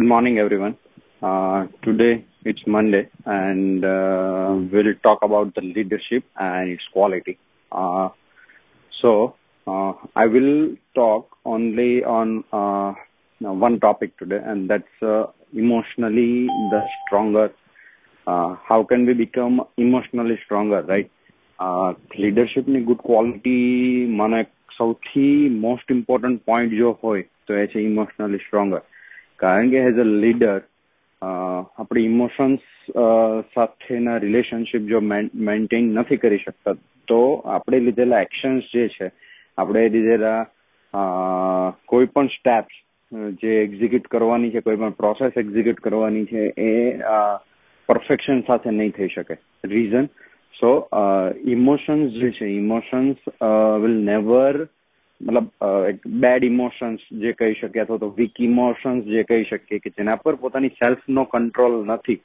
Good morning, everyone. Uh, today it's Monday, and uh, we'll talk about the leadership and its quality. Uh, so uh, I will talk only on uh, one topic today, and that's uh, emotionally the stronger. Uh, how can we become emotionally stronger, right? Uh, લીડરશીપની good quality મને સૌથી most important point જો હોય તો એ છે emotionally stronger કારણ કે as a leader આપણે ઇમોશન્સ સાથેના રિલેશનશિપ જો મેન્ટેન નથી કરી શકતા, તો આપણે લીધેલા એક્શન્સ જે છે, આપણે લીધેલા કોઈ પણ સ્ટેપ્સ જે એક્ઝિક્યુટ કરવાની છે, કોઈ પણ પ્રોસેસ એક્ઝિક્યુટ કરવાની છે, એ પરફેક્શન સાથે નહીં થઈ શકે. રીઝન સો ઇમોશન્સ જે છે ઇમોશન્સ વિલ નેવર મતલબ એક બેડ ઇમોશન્સ જે કહી શકીએ અથવા તો વીક ઇમોશન્સ જે કહી શકીએ કે જેના પર પોતાની સેલ્ફનો કંટ્રોલ નથી,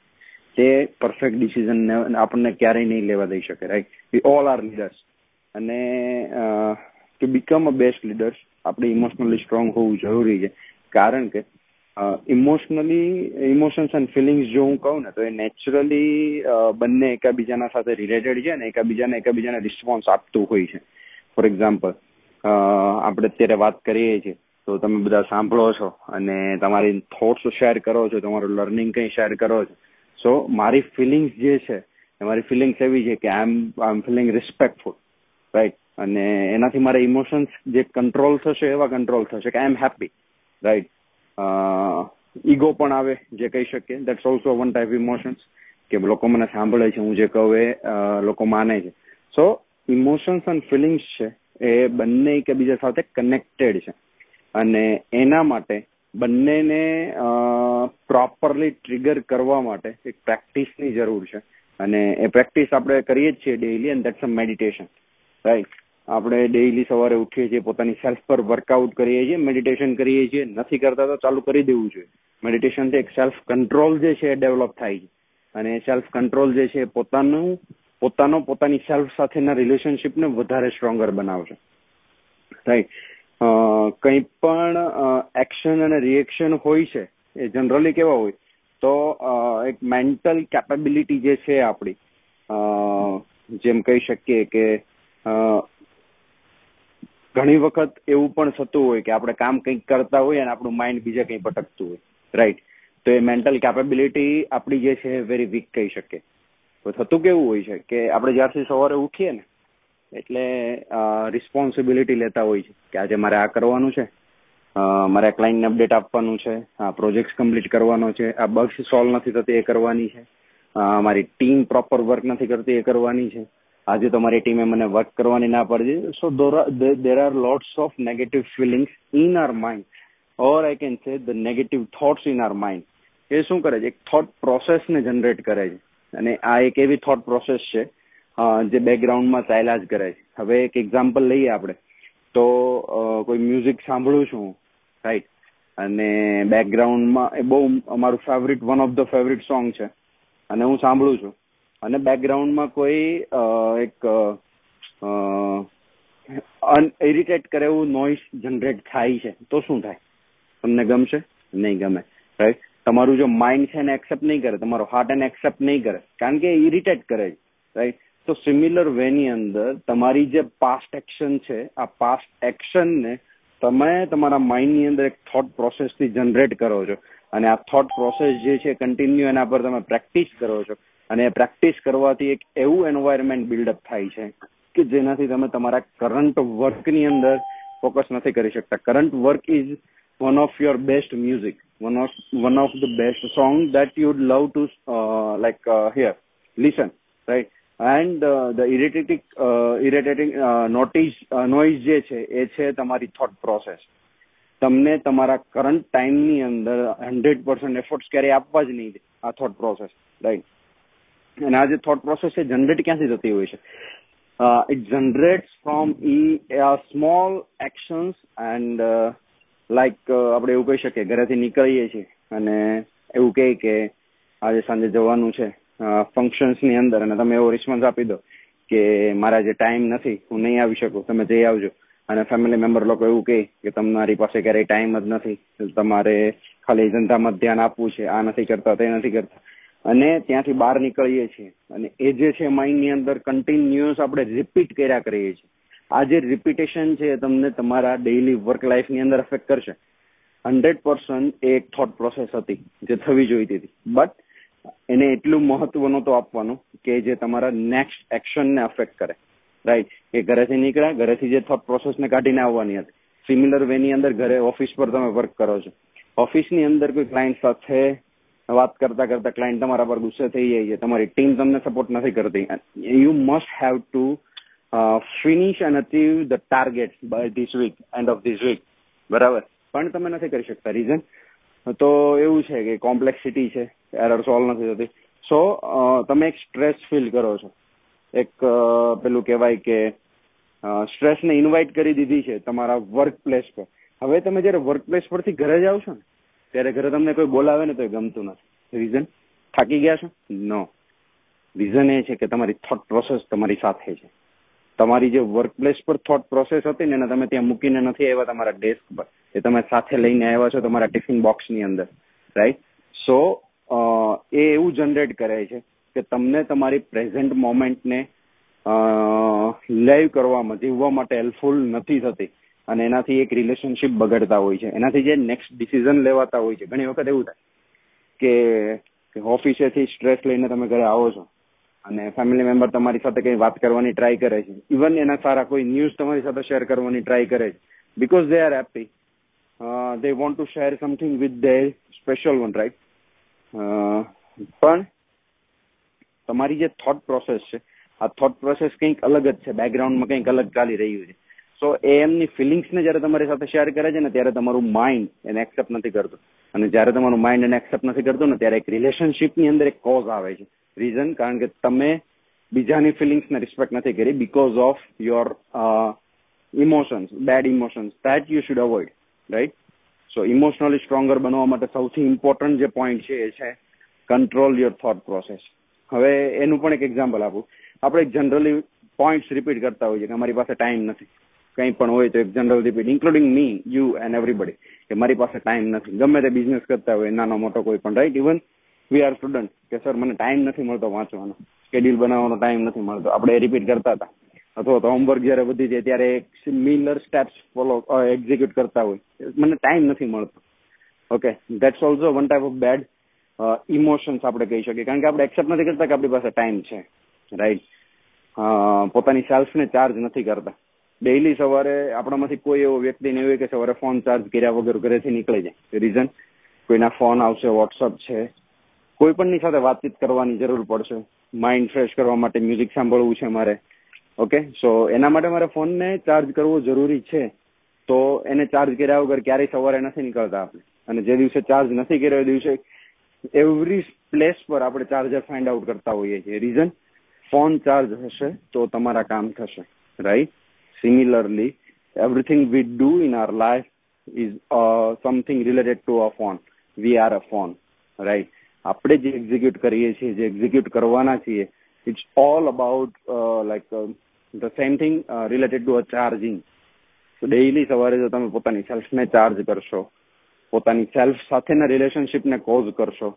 તે પરફેક્ટ ડિસિઝન આપણને ક્યારેય નહીં લેવા દઈ શકે right we all are leaders અને to become a best leaders આપણે ઇમોશનલી સ્ટ્રોંગ હોવું જરૂરી છે. કારણ કે ઇમોશનલી ઇમોશન્સ એન્ડ ફિલિંગ્સ જો હું કહું ને, તો એ નેચરલી બંને એકાબીજાના સાથે રિલેટેડ છે ને એકાબીજાને એકાબીજાને રિસ્પોન્સ આપતું હોય છે. ફોર એક્ઝામ્પલ આપણે અત્યારે વાત કરીએ છીએ. તો તમે બધા સાંભળો છો અને તમારી થોટ્સ શેર કરો છો, તમારું લર્નિંગ કંઈ શેર કરો છો. સો મારી ફિલિંગ્સ જે છે, મારી ફિલિંગ્સ એવી છે કે I am I am feeling respectful right અને એનાથી મારા ઇમોશન્સ જે કંટ્રોલ થશે, એવા કંટ્રોલ થશે કે I am happy right ego પણ આવે, જે કહી શકીએ. That's also one type emotions કે લોકો મને સાંભળે છે, હું જે કહું એ લોકો માને છે. સો ઇમોશન્સ એન્ડ ફિલિંગ્સ છે એ બંને એકબીજા સાથે કનેક્ટેડ છે. અને એના માટે બંનેને પ્રોપરલી ટ્રિગર કરવા માટે એક પ્રેક્ટિસની જરૂર છે. અને એ પ્રેક્ટિસ આપણે કરીએ જ છીએ daily and that's a meditation right આપણે ડેઇલી સવારે ઉઠીએ છીએ, પોતાની સેલ્ફ પર વર્કઆઉટ કરીએ છીએ મેડિટેશન કરીએ છીએ. નથી કરતા તો ચાલુ કરી દેવું જોઈએ. મેડિટેશનથી એક સેલ્ફ કંટ્રોલ જે છે એ ડેવલપ થાય છે. અને સેલ્ફ કંટ્રોલ જે છે એ પોતાનું પોતાનો પોતાની સેલ્ફ સાથેના રિલેશનશીપને વધારે સ્ટ્રોંગર બનાવશે. રાઈટ કંઈ પણ એક્શન અને રિએક્શન હોય છે, એ જનરલી કેવા હોય, તો એક મેન્ટલ કેપેબિલિટી જે છે આપણી જેમ કહી શકીએ કે ઘણી વખત એવું પણ થતું હોય કે આપણે કામ કંઈક કરતા હોઈએ અને આપણું માઇન્ડ બીજા કંઈ ભટકતું હોય. રાઈટ તો એ મેન્ટલ કેપેબિલિટી આપણી જે છે એ વેરી વીક કહી શકીએ. થતું કેવું હોય છે કે આપણે જ્યારથી સવારે ઉઠીએ ને, એટલે રિસ્પોન્સિબિલિટી લેતા હોય છે કે આજે મારે આ કરવાનું છે મારે ક્લાયન્ટને અપડેટ આપવાનું છે, આ પ્રોજેક્ટ કમ્પ્લીટ કરવાનો છે, આ બગ્સ સોલ્વ નથી થતી એ કરવાની છે મારી ટીમ પ્રોપર વર્ક નથી કરતી એ કરવાની છે, આજે તો મારી ટીમે મને વર્ક કરવાની ના પાડી so there are lots of negative feelings in our mind or I can say the negative thoughts in our mind એ શું કરે છે? એક થોટ પ્રોસેસને જનરેટ કરે છે. અને આ એક એવી થોટ પ્રોસેસ છે જે બેકગ્રાઉન્ડમાં ચાલ્યા જ કરે છે. હવે એક એક્ઝામ્પલ લઈએ આપણે. તો કોઈ મ્યુઝિક સાંભળું છું રાઈટ અને બેકગ્રાઉન્ડમાં એ બહુ અમારું favourite one of the favourite song છે. અને હું સાંભળું છું. અને બેકગ્રાઉન્ડમાં કોઈ એક અનઇરિટેટ કરે એવું નોઇસ જનરેટ થાય છે, તો શું થાય? તમને ગમશે? નહીં ગમે રાઈટ તમારું જો માઇન્ડ છે એને એક્સેપ્ટ નહીં કરે, તમારો હાર્ટ એને એક્સેપ્ટ નહીં કરે, કારણ કે ઇરિટેટ કરે રાઈટ તો સિમિલર વેની અંદર તમારી જે પાસ્ટ એક્શન છે, આ પાસ્ટ એક્શનને તમે તમારા માઇન્ડની અંદર એક થોટ પ્રોસેસથી જનરેટ કરો છો. અને આ થોટ પ્રોસેસ જે છે કન્ટિન્યુ એના પર તમે પ્રેક્ટિસ કરો છો. અને એ પ્રેક્ટિસ કરવાથી એક એવું એન્વાયરમેન્ટ બિલ્ડઅપ થાય છે કે જેનાથી તમે તમારા કરંટ વર્કની અંદર ફોકસ નથી કરી શકતા. Current work is one of your best music one of one of the best song that you love to like hear listen right and the irritating irritating notice noise જે છે એ છે તમારી thought process તમને તમારા current ટાઈમની અંદર hundred percent efforts ક્યારેય આપવા જ નહીં આ થોટ પ્રોસેસ રાઈટ અને આ જે થોટ પ્રોસેસ છે જનરેટ ક્યાંથી થતી હોય છે it generates from the small actions and like આપણે એવું કહી શકીએ, ઘરેથી નીકળીએ છીએ અને એવું કહે કે આજે સાંજે જવાનું છે. ફંક્શન્સની અંદર, અને તમે એવો રિસ્પોન્સ આપી દો કે મારા જે ટાઈમ નથી, હું નહીં આવી શકું, તમે જઈ આવજો. અને ફેમિલી મેમ્બર લોકો એવું કહે કે તમારી પાસે ક્યારેય ટાઈમ જ નથી. તમારે ખાલી ધંધામાં ધ્યાન આપવું છે. આ નથી કરતા, તે નથી કરતા. અને ત્યાંથી બહાર નીકળીએ છીએ. અને એ જે છે માઇન્ડની અંદર કન્ટિન્યુઅસ આપણે રિપીટ કર્યા કરીએ છીએ. આ જે રિપીટેશન છે એ તમને તમારા ડેઇલી વર્ક લાઈફની અંદર અફેક્ટ કરશે. હંડ્રેડ પર્સન્ટ એ એક થોટ પ્રોસેસ હતી જે થવી જોઈતી હતી. બટ એને એટલું મહત્વ નહોતું આપવાનું કે જે તમારા નેક્સ્ટ એક્શન ને અફેક્ટ કરે. રાઈટ કે ઘરેથી નીકળ્યા, ઘરેથી જે થોટ પ્રોસેસ ને કાઢીને આવવાની હતી. સિમિલર વેની અંદર ઘરે ઓફિસ પર તમે વર્ક કરો છો. ઓફિસની અંદર કોઈ ક્લાયન્ટ સાથે વાત કરતા કરતા ક્લાયન્ટ તમારા પર ગુસ્સે થઈ જાય છે. તમારી ટીમ તમને સપોર્ટ નથી કરતી. You must have to finish and achieve the target by this week end of this week બરાબર. પણ તમે નથી કરી શકતા રીઝન તો એવું છે કે કોમ્પ્લેક્સિટી છે. એરર સોલ્વ નથી થતી. સો તમે એક સ્ટ્રેસ ફીલ કરો છો. એક પેલું કહેવાય કે સ્ટ્રેસને ઇન્વાઇટ કરી દીધી છે તમારા વર્ક પ્લેસ પર. હવે તમે જયારે વર્ક પ્લેસ પરથી ઘરે જાઓ છો ને, ત્યારે ઘરે તમને કોઈ બોલાવે ને તો એ ગમતું નથી. રીઝન થાકી ગયા છો? નો રીઝન એ છે કે તમારી થોટ પ્રોસેસ તમારી સાથે છે. તમારી જે વર્ક પ્લેસ પર થોટ પ્રોસેસ હતી ને એને તમે ત્યાં મૂકીને નથી આવ્યા તમારા ડેસ્ક પર. એ તમે સાથે લઈને આવ્યા છો તમારા ટિફિન બોક્સની અંદર રાઈટ સો એ એવું જનરેટ કરે છે કે તમને તમારી પ્રેઝન્ટ મોમેન્ટને લાઈવ કરવામાં, જીવવા માટે હેલ્પફુલ નથી થતી. અને એનાથી એક રિલેશનશિપ બગડતા હોય છે. એનાથી જે નેક્સ્ટ ડિસિઝન લેવાતા હોય છે. ઘણી વખત એવું થાય કે ઓફિસેથી સ્ટ્રેસ લઈને તમે ઘરે આવો છો. અને ફેમિલી મેમ્બર તમારી સાથે કંઈ વાત કરવાની ટ્રાય કરે છે. ઇવન એના સારા કોઈ ન્યૂઝ તમારી સાથે શેર કરવાની ટ્રાય કરે છે. Because they are happy they want to share something with the special one right પણ તમારી જે થોટ પ્રોસેસ છે, આ થોટ પ્રોસેસ કંઈક અલગ જ છે. બેકગ્રાઉન્ડમાં કંઈક અલગ ચાલી રહ્યું છે. સો એ એમની ફિલિંગ્સને જ્યારે તમારી સાથે શેર કરે છે ને, ત્યારે તમારું માઇન્ડ એને એક્સેપ્ટ નથી કરતું. અને જ્યારે તમારું માઇન્ડ એને એક્સેપ્ટ નથી કરતું ને, ત્યારે એક રિલેશનશિપની અંદર એક કોઝ આવે છે. રીઝન કારણ કે તમે બીજાની ફિલિંગ્સને રિસ્પેક્ટ નથી કરી because of your emotions bad emotions that you should avoid right so emotionally stronger બનવા માટે સૌથી ઇમ્પોર્ટન્ટ જે પોઈન્ટ છે, એ છે કંટ્રોલ યોર થોટ પ્રોસેસ હવે એનું પણ એક એક્ઝામ્પલ આપું. આપણે જનરલી પોઈન્ટ્સ રિપીટ કરતા હોઈએ કે અમારી પાસે ટાઈમ નથી. કંઈ પણ હોય તો એક general repeat including me you and everybody કે મારી પાસે ટાઈમ નથી. ગમે તે બિઝનેસ કરતા હોય, નાનો મોટો કોઈ પણ right even we are student કે સર, મને ટાઈમ નથી મળતો વાંચવાનો. શેડ્યુલ બનાવવાનો ટાઈમ નથી મળતો. આપણે રિપીટ કરતા હતા. અથવા તો હોમવર્ક જયારે વધી જાય ત્યારે સિમિલર સ્ટેપ્સ ફોલો એક્ઝિક્યુટ કરતા હોય. મને ટાઈમ નથી મળતો. Okay that's also one type of bad emotions આપણે કહી શકીએ. કારણ કે આપણે એક્સેપ્ટ નથી કરતા કે આપણી પાસે ટાઈમ છે. રાઈટ પોતાની સેલ્ફને ચાર્જ નથી કરતા. ડેઈલી સવારે આપણામાંથી કોઈ એવો વ્યક્તિ નહીં હોય કે સવારે ફોન ચાર્જ કર્યા વગર ઘરેથી નીકળી જાય. રીઝન કોઈના ફોન આવશે વોટ્સઅપ છે કોઈ પણની સાથે વાતચીત કરવાની જરૂર પડશે. માઇન્ડ ફ્રેશ કરવા માટે મ્યુઝિક સાંભળવું છે મારે. ઓકે સો એના માટે મારે ફોનને ચાર્જ કરવો જરૂરી છે. તો એને ચાર્જ કર્યા વગર ક્યારેય સવારે નથી નીકળતા આપણે. અને જે દિવસે ચાર્જ નથી કર્યો એ દિવસે એવરી પ્લેસ પર આપણે ચાર્જર ફાઇન્ડ આઉટ કરતા હોઈએ છીએ. રીઝન ફોન ચાર્જ હશે તો તમારા કામ થશે. Right similarly we do in our life is uh, something related to a phone. We are a phone. Right? આપણે જે એક્ઝિક્યુટ કરીએ છીએ, જે એક્ઝિક્યુટ કરવાના છીએ it's all about like the same thing related to a charging તો daily સવારે જો તમે પોતાની સેલ્ફને ચાર્જ કરશો, પોતાની સેલ્ફ સાથેના રિલેશનશિપને કોઝ કરશો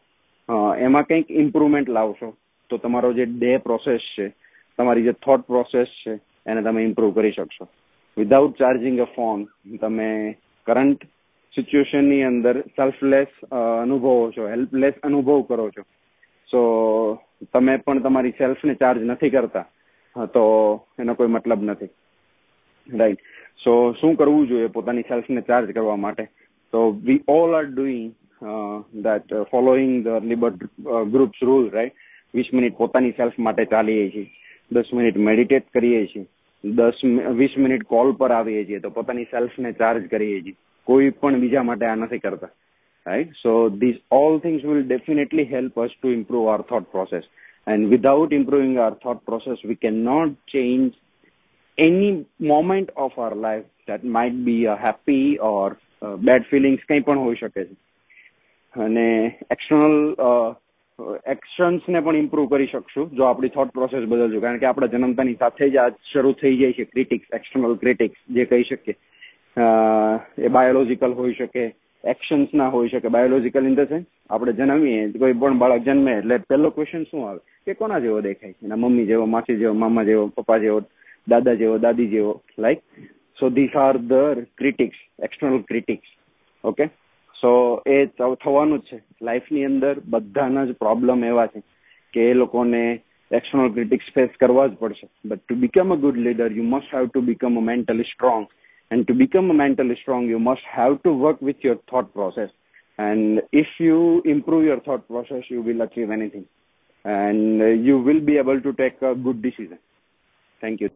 એમાં કંઈક ઇમ્પ્રુવમેન્ટ લાવશો, તો તમારો જે ડે પ્રોસેસ છે, તમારી જે થોટ પ્રોસેસ છે, એને તમે ઇમ્પ્રુવ કરી શકશો. વિધાઉટ ચાર્જિંગ અ ફોન તમે કરંટ સિચ્યુએશનની અંદર સેલ્ફલેસ અનુભવો છો હેલ્પલેસ અનુભવ કરો છો. સો તમે પણ તમારી સેલ્ફને ચાર્જ નથી કરતા. તો એનો કોઈ મતલબ નથી. રાઈટ સો શું કરવું જોઈએ પોતાની સેલ્ફને ચાર્જ કરવા માટે? તો we all are doing that following the liberty groups rule right વીસ મિનિટ પોતાની સેલ્ફ માટે ચાલીએ છીએ. દસ મિનિટ મેડિટેટ કરીએ છીએ. દસ વીસ મિનિટ કોલ પર આવીએ છીએ. તો પોતાની સેલ્ફને ચાર્જ કરીએ છીએ. કોઈ પણ બીજા માટે આ નથી કરતા right so these all things will definitely help us to improve our thought process and without improving our thought process we cannot change any moment of our life that might be a happy or uh, bad feelings કંઈ પણ હોઈ શકે છે અને external actions ને પણ improve કરી શકશું જો આપણી થોટ પ્રોસેસ બદલશું કારણ કે આપણે જન્મતાની સાથે જ આ શરૂ થઈ જાય છે ક્રિટિક્સ એક્સટર્નલ ક્રિટિક્સ જે કહી શકીએ એ બાયોલોજીકલ હોઈ શકે એક્શન્સ ના હોઈ શકે. બાયોલોજિકલ ઇન ધ સેન્સ આપણે જન્મીએ, કોઈ પણ બાળક જન્મે, એટલે પહેલો ક્વેશ્ચન શું આવે? કે કોના જેવો દેખાય? એના મમ્મી જેવો, માસી જેવો, મામા જેવો, પપ્પા જેવો, દાદા જેવો, દાદી જેવો like so this are the critics external critics okay so એ થવાનું જ છે. લાઈફની અંદર બધાના જ પ્રોબ્લેમ એવા છે કે એ લોકોને એક્સટર્નલ ક્રિટિક્સ ફેસ કરવા જ પડશે. But to become a good leader you must have to become a mentally strong and to become mentally strong you must have to work with your thought process. And if you improve your thought process you will achieve anything. And you will be able to take a good decision. Thank you